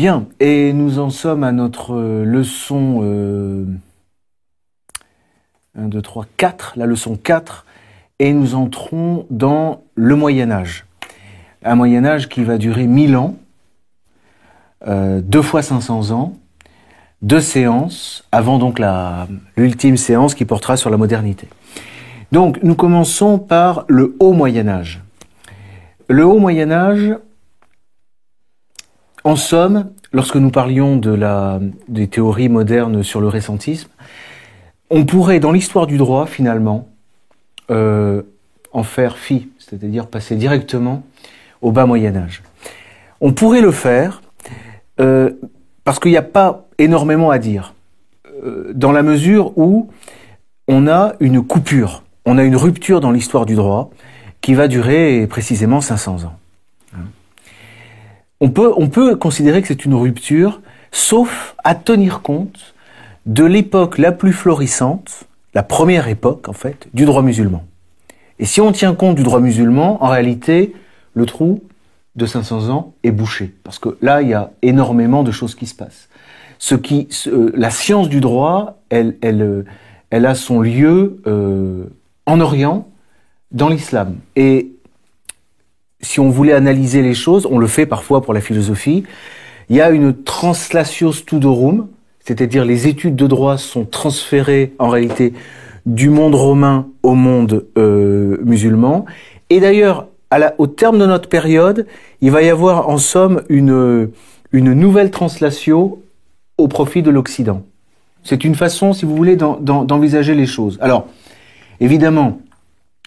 Bien, et nous en sommes à notre euh, leçon euh, 1, 2, 3, 4, la leçon 4, et nous entrons dans le Moyen Âge. Un Moyen Âge qui va durer 1000 ans, euh, deux fois 500 ans, deux séances, avant donc l'ultime séance qui portera sur la modernité. Donc nous commençons par le Haut Moyen Âge. Le Haut Moyen Âge, en somme, lorsque nous parlions de la, des théories modernes sur le récentisme, on pourrait, dans l'histoire du droit, finalement, euh, en faire fi, c'est-à-dire passer directement au bas Moyen Âge. On pourrait le faire euh, parce qu'il n'y a pas énormément à dire, euh, dans la mesure où on a une coupure, on a une rupture dans l'histoire du droit qui va durer précisément 500 ans. On peut, on peut considérer que c'est une rupture, sauf à tenir compte de l'époque la plus florissante, la première époque en fait, du droit musulman. Et si on tient compte du droit musulman, en réalité, le trou de 500 ans est bouché, parce que là, il y a énormément de choses qui se passent. Qui, la science du droit, elle, elle a son lieu euh, en Orient, dans l'islam. Et si on voulait analyser les choses, on le fait parfois pour la philosophie, il y a une translatio studorum, c'est-à-dire les études de droit sont transférées en réalité du monde romain au monde euh, musulman. Et d'ailleurs, au terme de notre période, il va y avoir en somme une, une nouvelle translatio au profit de l'Occident. C'est une façon, si vous voulez, d'envisager les choses. Alors, évidemment,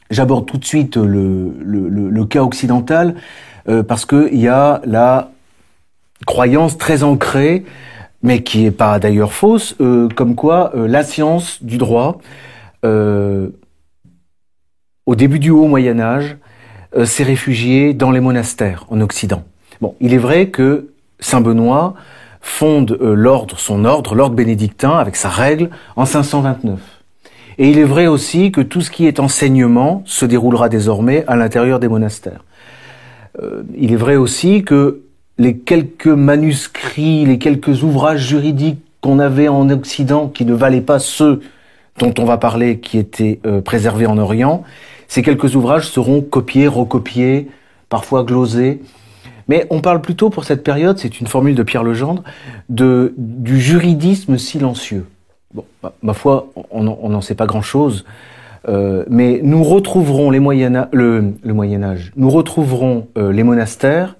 J'aborde tout de suite le, le, le, cas occidental euh, parce qu'il y a la croyance très ancrée, mais qui est pas d'ailleurs fausse, euh, comme quoi euh, la science du droit, au début du haut Moyen Âge, s'est réfugiée dans les monastères en Occident. Bon, il est vrai que Saint Benoît fonde l'ordre, son ordre, l'ordre bénédictin, avec sa règle, en 529. Et il est vrai aussi que tout ce qui est enseignement se déroulera désormais à l'intérieur des monastères. Euh, il est vrai aussi que les quelques manuscrits, les quelques ouvrages juridiques qu'on avait en Occident qui ne valaient pas ceux dont on va parler qui étaient euh, préservés en Orient, ces quelques ouvrages seront copiés, recopiés, parfois glosés. Mais on parle plutôt pour cette période, c'est une formule de Pierre Legendre, de, du juridisme silencieux. Bon, ma foi, on n'en sait pas grand-chose. Euh, mais nous retrouverons le, Moyen Âge, nous retrouverons euh, les monastères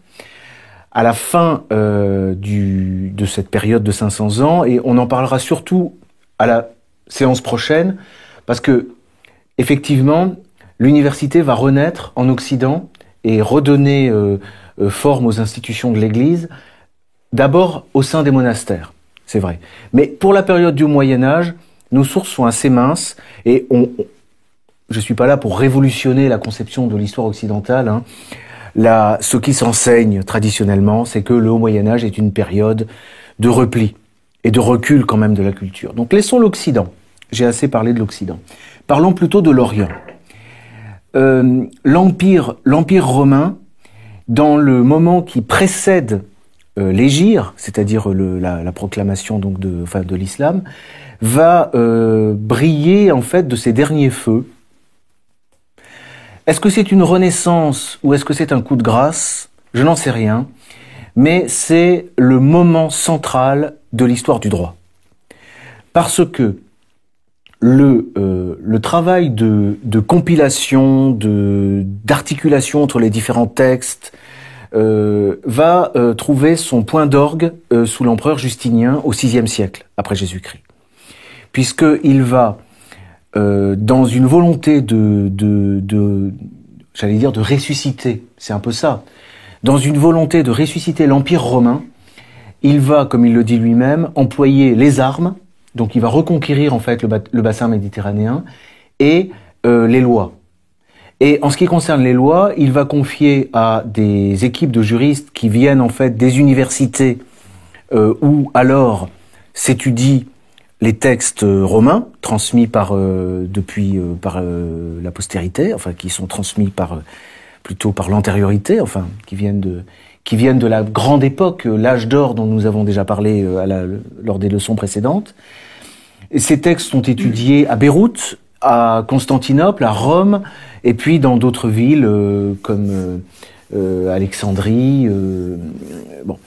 à la fin euh, de cette période de 500 ans, et on en parlera surtout à la séance prochaine, parce que effectivement, l'université va renaître en Occident et redonner forme aux institutions de l'Église, d'abord au sein des monastères c'est vrai. Mais pour la période du Moyen Âge, nos sources sont assez minces et on, je suis pas là pour révolutionner la conception de l'histoire occidentale. Hein. Là, ce qui s'enseigne traditionnellement, c'est que le Haut Moyen Âge est une période de repli et de recul quand même de la culture. Donc laissons l'Occident. J'ai assez parlé de l'Occident. Parlons plutôt de l'Orient. Euh, l'empire, l'empire romain, dans le moment qui précède euh, l'égir, c'est-à-dire la, proclamation donc de, enfin, de l'islam, va euh, briller en fait de ses derniers feux. Est-ce que c'est une renaissance ou est-ce que c'est un coup de grâce? Je n'en sais rien, mais c'est le moment central de l'histoire du droit. Parce que le, euh, travail de, de compilation, d'articulation entre les différents textes, euh, va euh, trouver son point d'orgue euh, sous l'empereur Justinien au VIe siècle après Jésus-Christ, puisqu'il va dans une volonté de, j'allais dire de ressusciter, c'est un peu ça, dans une volonté de ressusciter l'empire romain, il va, comme il le dit lui-même, employer les armes, donc il va reconquérir en fait le bassin méditerranéen et les lois. Et en ce qui concerne les lois, il va confier à des équipes de juristes qui viennent en fait des universités euh, où alors s'étudient les textes romains transmis par euh, depuis euh, par euh, la postérité, enfin qui sont transmis par plutôt par l'antériorité, enfin qui viennent de qui viennent de la grande époque, l'âge d'or dont nous avons déjà parlé lors des leçons précédentes. ces textes sont étudiés à Beyrouth, à Constantinople, à Rome, et puis dans d'autres villes comme Alexandrie. bon.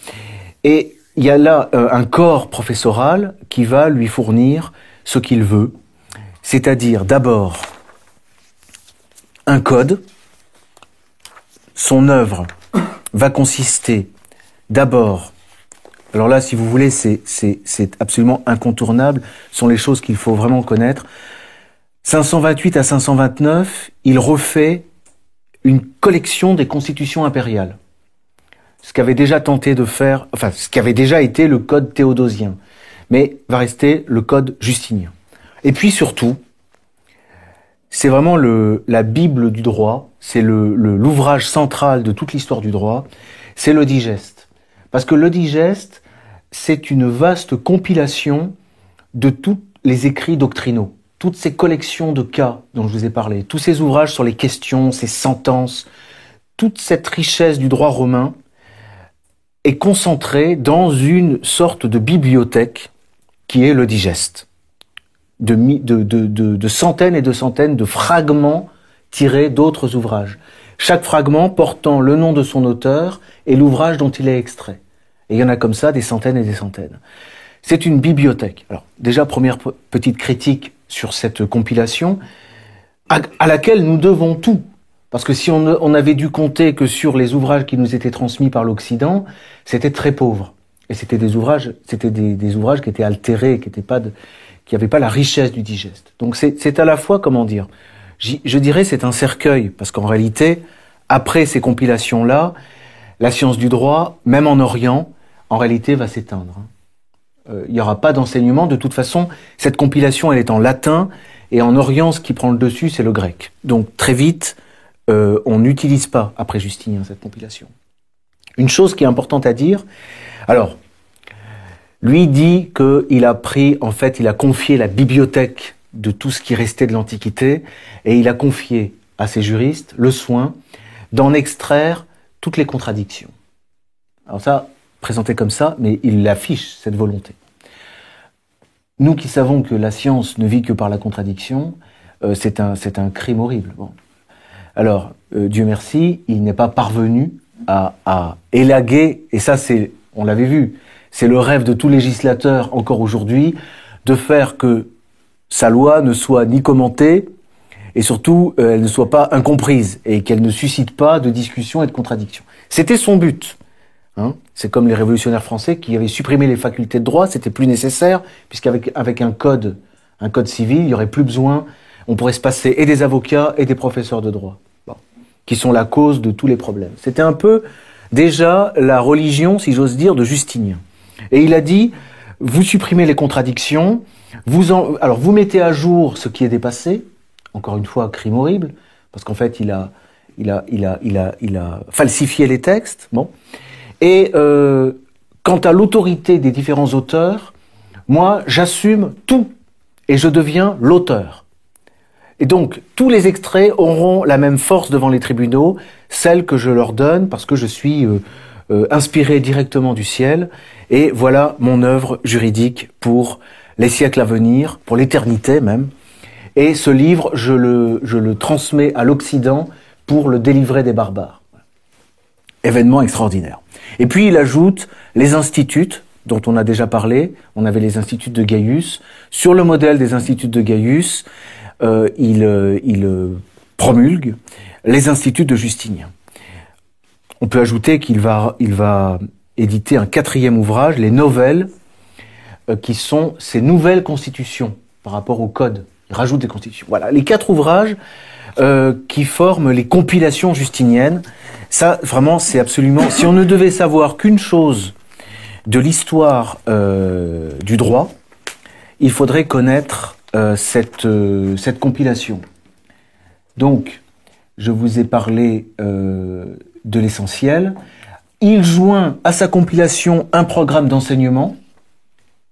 Et il y a là un corps professoral qui va lui fournir ce qu'il veut, c'est-à-dire d'abord un code, son œuvre va consister d'abord, alors là si vous voulez c'est absolument incontournable, ce sont les choses qu'il faut vraiment connaître, 528 à 529, il refait une collection des constitutions impériales. Ce qu'avait déjà tenté de faire, enfin ce qui avait déjà été le code théodosien, mais va rester le code justinien. Et puis surtout, c'est vraiment la Bible du droit, c'est l'ouvrage central de toute l'histoire du droit, c'est le digeste. Parce que le digeste, c'est une vaste compilation de tous les écrits doctrinaux, toutes ces collections de cas dont je vous ai parlé, tous ces ouvrages sur les questions, ces sentences, toute cette richesse du droit romain est concentrée dans une sorte de bibliothèque qui est le digeste de, de, centaines et de centaines de fragments tirés d'autres ouvrages. Chaque fragment portant le nom de son auteur et l'ouvrage dont il est extrait. Et il y en a comme ça des centaines et des centaines. C'est une bibliothèque. Alors déjà, première petite critique sur cette compilation, à, laquelle nous devons tout. Parce que si on, avait dû compter que sur les ouvrages qui nous étaient transmis par l'Occident, c'était très pauvre. Et c'était des ouvrages, c'était des, ouvrages qui étaient altérés, qui n'étaient pas qui n'avait pas la richesse du digeste. Donc c'est à la fois, comment dire, je dirais c'est un cercueil, parce qu'en réalité, après ces compilations-là, la science du droit, même en Orient, en réalité va s'éteindre. Euh, il n'y aura pas d'enseignement. De toute façon, cette compilation, elle est en latin, et en Orient, ce qui prend le dessus, c'est le grec. Donc très vite, euh, on n'utilise pas, après Justinien, cette compilation. Une chose qui est importante à dire, alors, lui dit qu'il a pris, en fait, il a confié la bibliothèque de tout ce qui restait de l'Antiquité et il a confié à ses juristes le soin d'en extraire toutes les contradictions. Alors ça, présenté comme ça, mais il affiche cette volonté. Nous qui savons que la science ne vit que par la contradiction, euh, c'est un, un crime horrible. Bon. Alors, euh, Dieu merci, il n'est pas parvenu à, à élaguer, et ça c'est, on l'avait vu, c'est le rêve de tout législateur encore aujourd'hui de faire que sa loi ne soit ni commentée et surtout euh, elle ne soit pas incomprise et qu'elle ne suscite pas de discussion et de contradiction. C'était son but. Hein. c'est comme les révolutionnaires français qui avaient supprimé les facultés de droit, c'était plus nécessaire puisqu'avec avec un code, un code civil, il y aurait plus besoin, on pourrait se passer et des avocats et des professeurs de droit, qui sont la cause de tous les problèmes. C'était un peu déjà la religion, si j'ose dire, de Justinien. Et il a dit, vous supprimez les contradictions, vous alors vous mettez à jour ce qui est dépassé, encore une fois, crime horrible, parce qu'en fait, il a, il, a, il, a, il, a, il a falsifié les textes. Bon. Et euh, quant à l'autorité des différents auteurs, moi, j'assume tout et je deviens l'auteur. Et donc, tous les extraits auront la même force devant les tribunaux, celle que je leur donne parce que je suis euh, euh, inspiré directement du ciel. Et voilà mon œuvre juridique pour les siècles à venir, pour l'éternité même. Et ce livre, je le, je le transmets à l'Occident pour le délivrer des barbares. Événement extraordinaire. Et puis il ajoute les instituts dont on a déjà parlé. On avait les instituts de Gaius. Sur le modèle des instituts de Gaius, euh, il, euh, il promulgue les instituts de Justinien. On peut ajouter qu'il va, il va éditer un quatrième ouvrage, les Nouvelles, euh, qui sont ces nouvelles constitutions par rapport au code. Il rajoute des constitutions. Voilà, les quatre ouvrages euh, qui forment les compilations justiniennes. Ça, vraiment, c'est absolument. Si on ne devait savoir qu'une chose de l'histoire euh, du droit, il faudrait connaître cette, cette compilation. Donc, je vous ai parlé de l'essentiel. Il joint à sa compilation un programme d'enseignement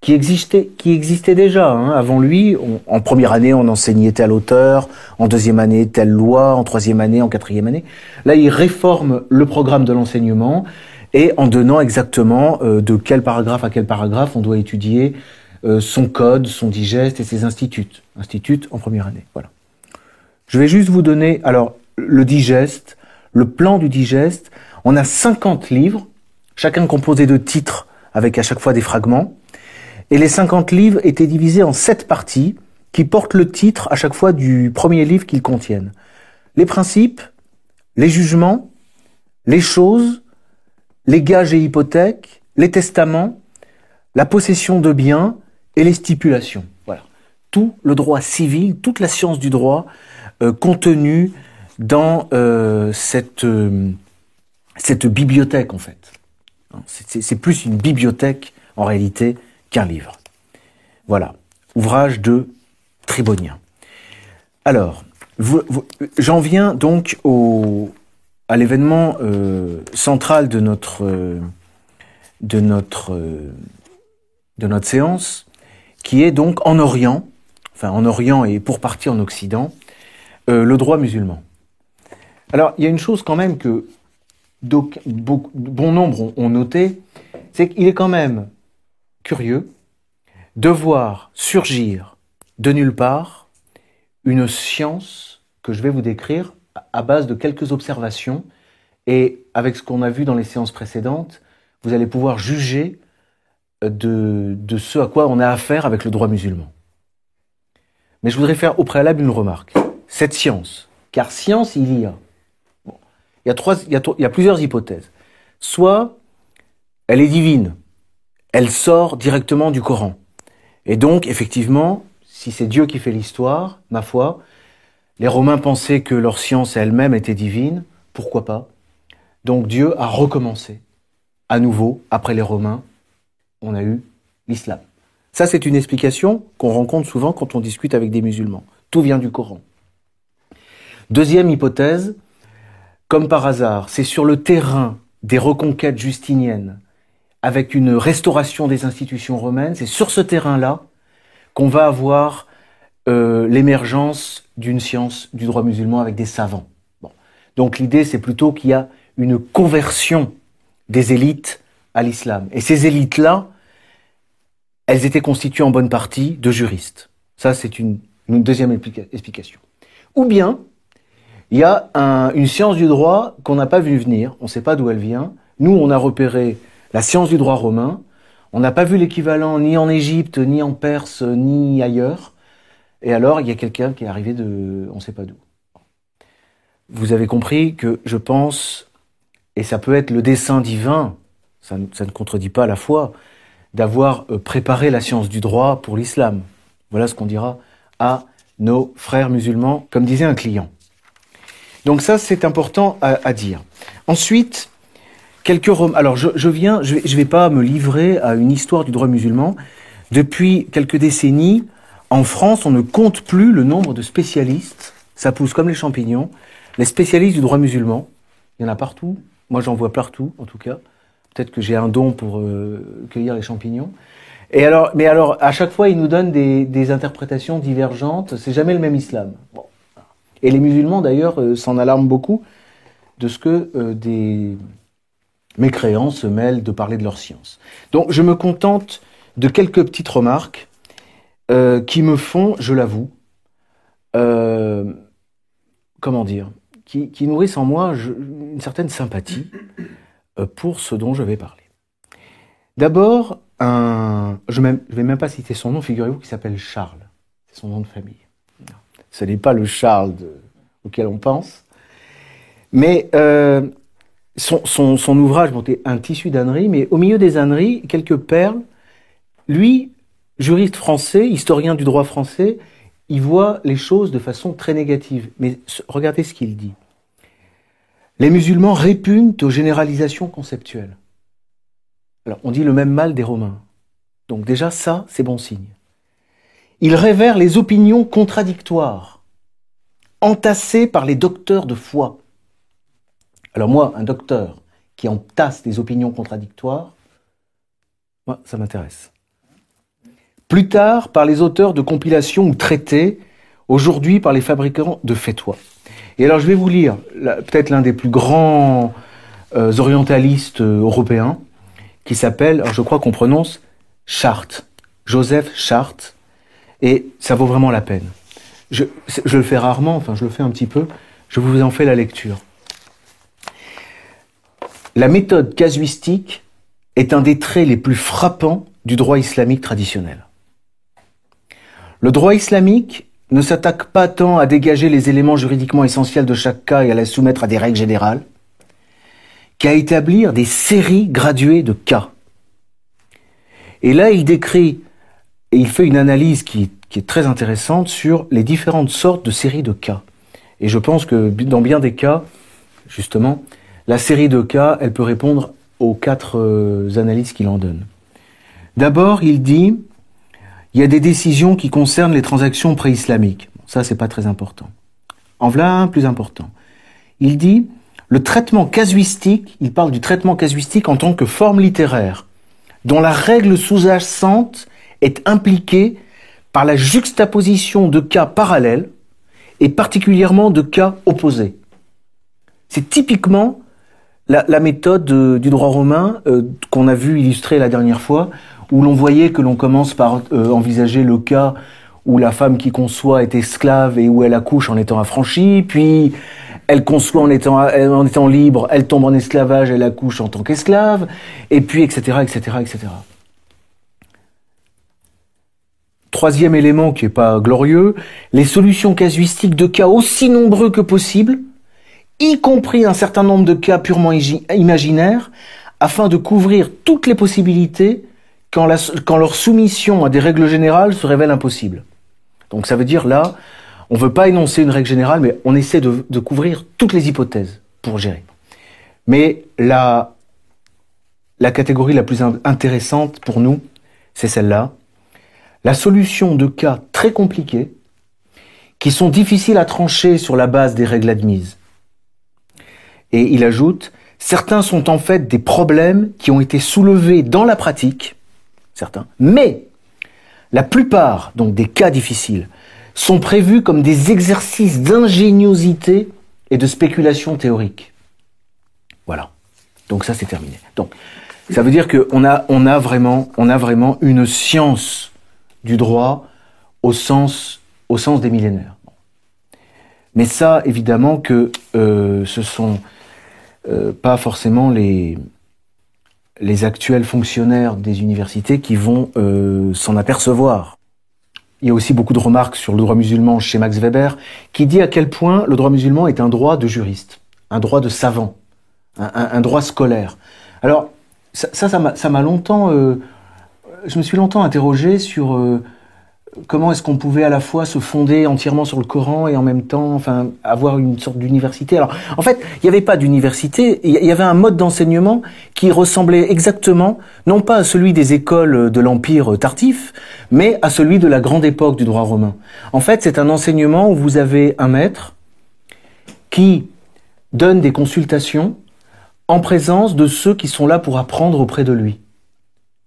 qui existait, qui existait déjà. Hein. Avant lui, en première année, on enseignait tel auteur, en deuxième année, telle loi, en troisième année, en quatrième année. Là, il réforme le programme de l'enseignement et en donnant exactement euh, de quel paragraphe à quel paragraphe on doit étudier euh, son code, son digeste et ses instituts. Instituts en première année. Voilà. Je vais juste vous donner alors le digeste, le plan du digeste. On a 50 livres, chacun composé de titres avec à chaque fois des fragments. Et les 50 livres étaient divisés en 7 parties qui portent le titre à chaque fois du premier livre qu'ils contiennent. Les principes, les jugements, les choses, les gages et hypothèques, les testaments, la possession de biens et les stipulations. Voilà. Tout le droit civil, toute la science du droit euh, contenue dans euh, cette, euh, cette bibliothèque en fait. C'est plus une bibliothèque en réalité qu'un livre. Voilà. Ouvrage de Tribonien. Alors, j'en viens donc au, à l'événement euh, central de notre, euh, euh, de notre séance, qui est donc en Orient, enfin en Orient et pour partie en Occident, le droit musulman. Alors, il y a une chose quand même que bon nombre ont noté, c'est qu'il est quand même curieux de voir surgir de nulle part une science que je vais vous décrire à base de quelques observations et avec ce qu'on a vu dans les séances précédentes, vous allez pouvoir juger de, ce à quoi on a affaire avec le droit musulman. Mais je voudrais faire au préalable une remarque. Cette science, car science il, y a, il y a plusieurs hypothèses. Soit elle est divine, elle sort directement du Coran. Et donc, effectivement, si c'est Dieu qui fait l'histoire, ma foi, les Romains pensaient que leur science elle-même était divine, pourquoi pas? Donc Dieu a recommencé. À nouveau, après les Romains, on a eu l'islam. Ça, c'est une explication qu'on rencontre souvent quand on discute avec des musulmans. Tout vient du Coran. Deuxième hypothèse, comme par hasard, c'est sur le terrain des reconquêtes justiniennes, avec une restauration des institutions romaines, c'est sur ce terrain-là qu'on va avoir euh, l'émergence d'une science du droit musulman avec des savants. Donc l'idée, c'est plutôt qu'il y a une conversion des élites à l'islam. Et ces élites-là, elles étaient constituées en bonne partie de juristes. Ça, c'est une, deuxième explication. Ou bien, il y a une science du droit qu'on n'a pas vu venir, on ne sait pas d'où elle vient. Nous, on a repéré la science du droit romain, on n'a pas vu l'équivalent ni en Égypte, ni en Perse, ni ailleurs. Et alors, il y a quelqu'un qui est arrivé de, on ne sait pas d'où. Vous avez compris que je pense, et ça peut être le dessein divin, ça, ne contredit pas la foi, d'avoir euh, préparé la science du droit pour l'islam. Voilà ce qu'on dira à nos frères musulmans, comme disait un client. Donc ça, c'est important à, dire. Ensuite, quelques Alors, je, viens, je ne vais pas me livrer à une histoire du droit musulman. Depuis quelques décennies, en France, on ne compte plus le nombre de spécialistes, ça pousse comme les champignons, les spécialistes du droit musulman. Il y en a partout. Moi, j'en vois partout, en tout cas. Peut-être que j'ai un don pour euh, cueillir les champignons. Et alors, mais alors, à chaque fois, ils nous donnent des, interprétations divergentes. C'est jamais le même islam. Et les musulmans, d'ailleurs, euh, s'en alarment beaucoup de ce que euh, des mécréants se mêlent de parler de leur science. Donc, je me contente de quelques petites remarques euh, qui me font, je l'avoue, euh, comment dire, qui, nourrissent en moi une certaine sympathie euh, pour ce dont je vais parler. D'abord, je ne vais même pas citer son nom, figurez-vous, qui s'appelle Charles. C'est son nom de famille. Ce n'est pas le Charles auquel on pense. Mais son, ouvrage montait un tissu d'âneries, mais au milieu des âneries, quelques perles. Lui juriste français, historien du droit français, il voit les choses de façon très négative. Mais regardez ce qu'il dit. Les musulmans répugnent aux généralisations conceptuelles. Alors, on dit le même mal des Romains. Donc déjà, ça, c'est bon signe. Ils révèrent les opinions contradictoires, entassées par les docteurs de foi. Alors moi, un docteur qui entasse des opinions contradictoires, moi, ça m'intéresse plus tard par les auteurs de compilations ou traités, aujourd'hui par les fabricants de fétois. Et alors je vais vous lire peut-être l'un des plus grands euh, orientalistes euh, européens qui s'appelle, je crois qu'on prononce Chartres, Joseph Chartres, et ça vaut vraiment la peine. Je, le fais rarement, enfin je le fais un petit peu, je vous en fais la lecture. La méthode casuistique est un des traits les plus frappants du droit islamique traditionnel. Le droit islamique ne s'attaque pas tant à dégager les éléments juridiquement essentiels de chaque cas et à les soumettre à des règles générales, qu'à établir des séries graduées de cas. Et là, il décrit et il fait une analyse qui, est très intéressante sur les différentes sortes de séries de cas. Et je pense que dans bien des cas, justement, la série de cas, elle peut répondre aux quatre euh, analyses qu'il en donne. D'abord, il dit, il y a des décisions qui concernent les transactions pré-islamiques. Ça, c'est pas très important. En voilà un plus important. Il dit, le traitement casuistique, il parle du traitement casuistique en tant que forme littéraire, dont la règle sous-jacente est impliquée par la juxtaposition de cas parallèles et particulièrement de cas opposés. C'est typiquement la, méthode euh, du droit romain euh, qu'on a vu illustrer la dernière fois, où l'on voyait que l'on commence par euh, envisager le cas où la femme qui conçoit est esclave et où elle accouche en étant affranchie, puis elle conçoit en étant, en étant libre, elle tombe en esclavage, elle accouche en tant qu'esclave, et puis etc., etc., etc. Troisième élément qui n'est pas glorieux, les solutions casuistiques de cas aussi nombreux que possible, y compris un certain nombre de cas purement imaginaires, afin de couvrir toutes les possibilités quand, leur soumission à des règles générales se révèle impossible. Donc ça veut dire là, on ne veut pas énoncer une règle générale, mais on essaie de, de couvrir toutes les hypothèses pour gérer. Mais la, la catégorie la plus intéressante pour nous, c'est celle-là. La solution de cas très compliqués qui sont difficiles à trancher sur la base des règles admises. Et il ajoute, certains sont en fait des problèmes qui ont été soulevés dans la pratique, certains, mais la plupart, donc des cas difficiles, sont prévus comme des exercices d'ingéniosité et de spéculation théorique. Voilà. Donc ça c'est terminé. Donc ça veut dire qu'on a, on a vraiment, on a vraiment une science du droit au sens, au sens des millénaires. Mais ça, évidemment, que euh, ce sont euh, pas forcément les les actuels fonctionnaires des universités qui vont euh, s'en apercevoir. Il y a aussi beaucoup de remarques sur le droit musulman chez Max Weber, qui dit à quel point le droit musulman est un droit de juriste, un droit de savant, un, droit scolaire. Alors, ça, ça m'a longtemps... Euh, je me suis longtemps interrogé sur euh, comment est-ce qu'on pouvait à la fois se fonder entièrement sur le Coran et en même temps, enfin, avoir une sorte d'université? Alors, en fait, il n'y avait pas d'université, il y avait un mode d'enseignement qui ressemblait exactement, non pas à celui des écoles de l'Empire tardif, mais à celui de la grande époque du droit romain. En fait, c'est un enseignement où vous avez un maître qui donne des consultations en présence de ceux qui sont là pour apprendre auprès de lui.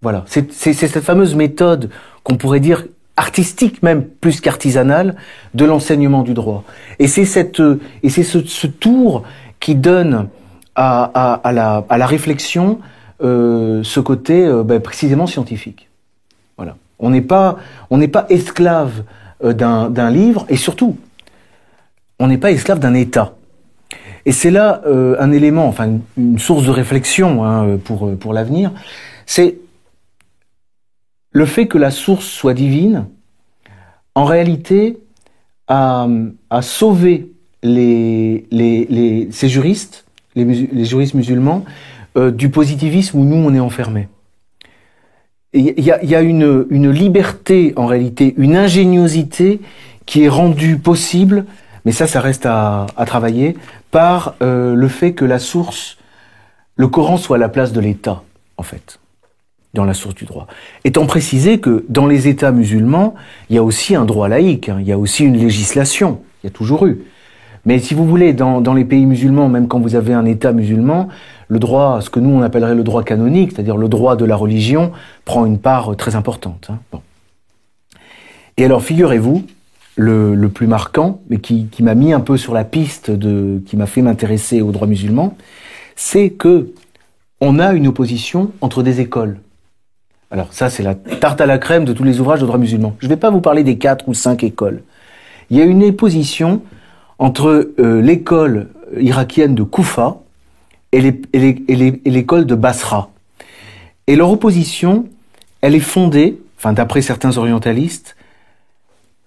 Voilà, c'est cette fameuse méthode qu'on pourrait dire artistique même plus qu'artisanale de l'enseignement du droit. Et c'est cette et c'est ce, tour qui donne à, la, à la, réflexion euh, ce côté euh, ben, précisément scientifique. Voilà. On n'est pas on n'est pas esclave euh, d'un livre et surtout on n'est pas esclave d'un État. Et c'est là euh, un élément, enfin une, source de réflexion hein, pour pour l'avenir. C'est le fait que la source soit divine, en réalité, a, sauvé ces juristes, les, juristes musulmans, euh, du positivisme où nous, on est enfermés. Il y a, une, liberté, en réalité, une ingéniosité qui est rendue possible, mais ça, ça reste à, travailler, par euh, le fait que la source, le Coran soit à la place de l'État, en fait dans la source du droit. Étant précisé que dans les États musulmans, il y a aussi un droit laïque, hein, il y a aussi une législation, il y a toujours eu. Mais si vous voulez, dans, les pays musulmans, même quand vous avez un État musulman, le droit, ce que nous on appellerait le droit canonique, c'est-à-dire le droit de la religion, prend une part très importante. Hein. Bon. Et alors, figurez-vous, le, le, plus marquant, mais qui, qui m'a mis un peu sur la piste de, qui m'a fait m'intéresser au droit musulman, c'est que on a une opposition entre des écoles. Alors ça, c'est la tarte à la crème de tous les ouvrages de droit musulman. Je ne vais pas vous parler des quatre ou cinq écoles. Il y a une opposition entre euh, l'école irakienne de Koufa et l'école de Basra. Et leur opposition, elle est fondée, enfin d'après certains orientalistes,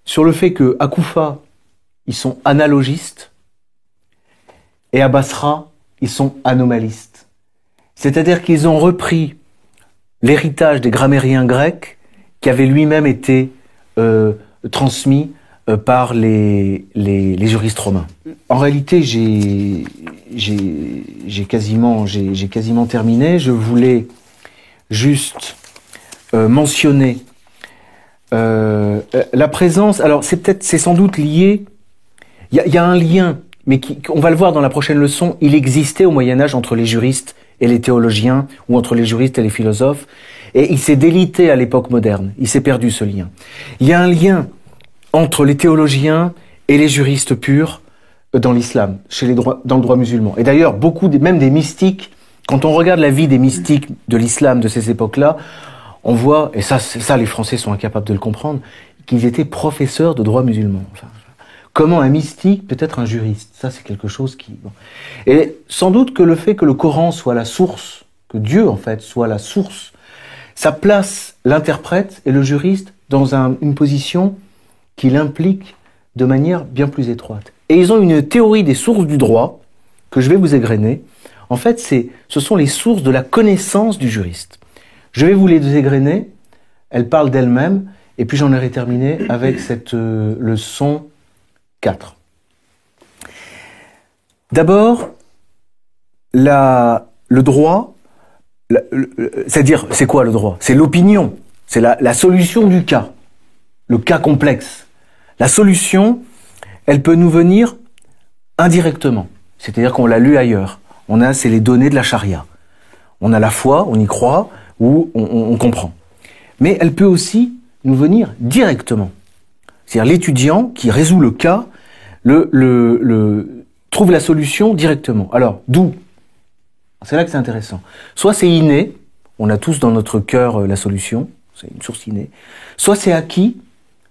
sur le fait que à Koufa, ils sont analogistes et à Basra, ils sont anomalistes. C'est-à-dire qu'ils ont repris l'héritage des grammairiens grecs qui avait lui-même été euh, transmis euh, par les, juristes romains. En réalité, j'ai quasiment, terminé. Je voulais juste euh, mentionner la présence. Alors, c'est peut-être, c'est sans doute lié. Il y a, un lien, mais on va le voir dans la prochaine leçon. Il existait au Moyen Âge entre les juristes et les théologiens, ou entre les juristes et les philosophes, et il s'est délité à l'époque moderne. Il s'est perdu ce lien. Il y a un lien entre les théologiens et les juristes purs dans l'islam, chez les droits, dans le droit musulman. Et d'ailleurs, beaucoup, même des mystiques, quand on regarde la vie des mystiques de l'islam de ces époques-là, on voit, et ça, ça, les Français sont incapables de le comprendre, qu'ils étaient professeurs de droit musulman. Comment un mystique peut être un juriste? Ça, c'est quelque chose qui. Bon. Et sans doute que le fait que le Coran soit la source, que Dieu en fait soit la source, ça place l'interprète et le juriste dans un, une position qui l'implique de manière bien plus étroite. Et ils ont une théorie des sources du droit que je vais vous égrener. En fait, c'est, ce sont les sources de la connaissance du juriste. Je vais vous les égrener. Elles parlent d'elles-mêmes. Et puis j'en aurai terminé avec cette euh, leçon 4. D'abord, le droit, c'est-à-dire, c'est quoi le droit? C'est l'opinion, c'est la, solution du cas, le cas complexe. La solution, elle peut nous venir indirectement. C'est-à-dire qu'on l'a lu ailleurs. On a, c'est les données de la charia. On a la foi, on y croit, ou on, comprend. Mais elle peut aussi nous venir directement. C'est-à-dire l'étudiant qui résout le cas, le, trouve la solution directement. Alors, d'où? C'est là que c'est intéressant. Soit c'est inné, on a tous dans notre cœur euh, la solution, c'est une source innée. Soit c'est acquis,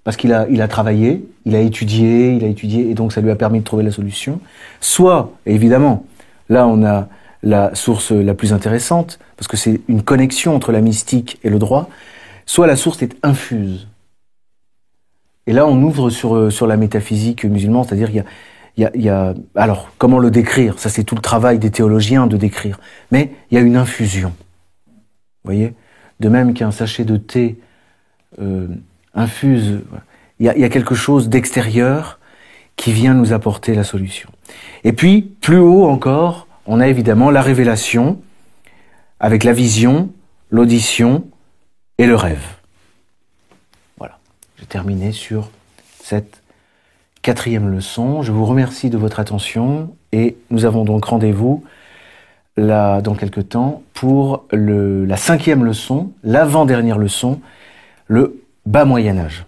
parce qu'il a, il a travaillé, il a étudié, il a étudié, et donc ça lui a permis de trouver la solution. Soit, évidemment, là on a la source la plus intéressante, parce que c'est une connexion entre la mystique et le droit, soit la source est infuse. Et là on ouvre sur, sur la métaphysique musulmane, c'est-à-dire il y a, il y, a, il y a, alors, comment le décrire? Ça, c'est tout le travail des théologiens de décrire. Mais il y a une infusion. Vous voyez? De même qu'un sachet de thé euh, infuse. Il y a, quelque chose d'extérieur qui vient nous apporter la solution. Et puis, plus haut encore, on a évidemment la révélation avec la vision, l'audition et le rêve. Terminé sur cette quatrième leçon. Je vous remercie de votre attention et nous avons donc rendez-vous là dans quelques temps pour le, la cinquième leçon, l'avant-dernière leçon, le bas Moyen Âge.